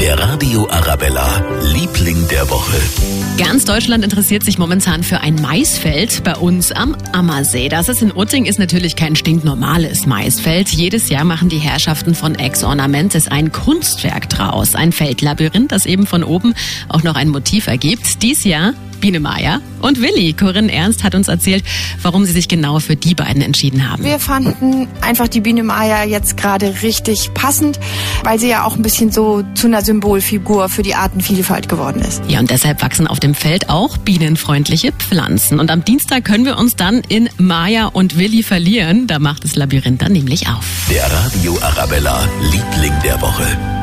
Der Radio Arabella, Liebling der Woche. Ganz Deutschland interessiert sich momentan für ein Maisfeld bei uns am Ammersee. Das ist in Utting, ist natürlich kein stinknormales Maisfeld. Jedes Jahr machen die Herrschaften von Ex Ornamentes ein Kunstwerk draus. Ein Feldlabyrinth, das eben von oben auch noch ein Motiv ergibt. Dies Jahr Biene Meier und Willi. Corinne Ernst hat uns erzählt, warum sie sich genau für die beiden entschieden haben. Wir fanden einfach die Biene Meier jetzt gerade richtig passend, weil sie ja auch ein bisschen so zu einer Symbolfigur für die Artenvielfalt geworden ist. Ja, und deshalb wachsen auf dem Feld auch bienenfreundliche Pflanzen. Und am Dienstag können wir uns dann in Maya und Willi verlieren. Da macht das Labyrinth dann nämlich auf. Der Radio Arabella, Liebling der Woche.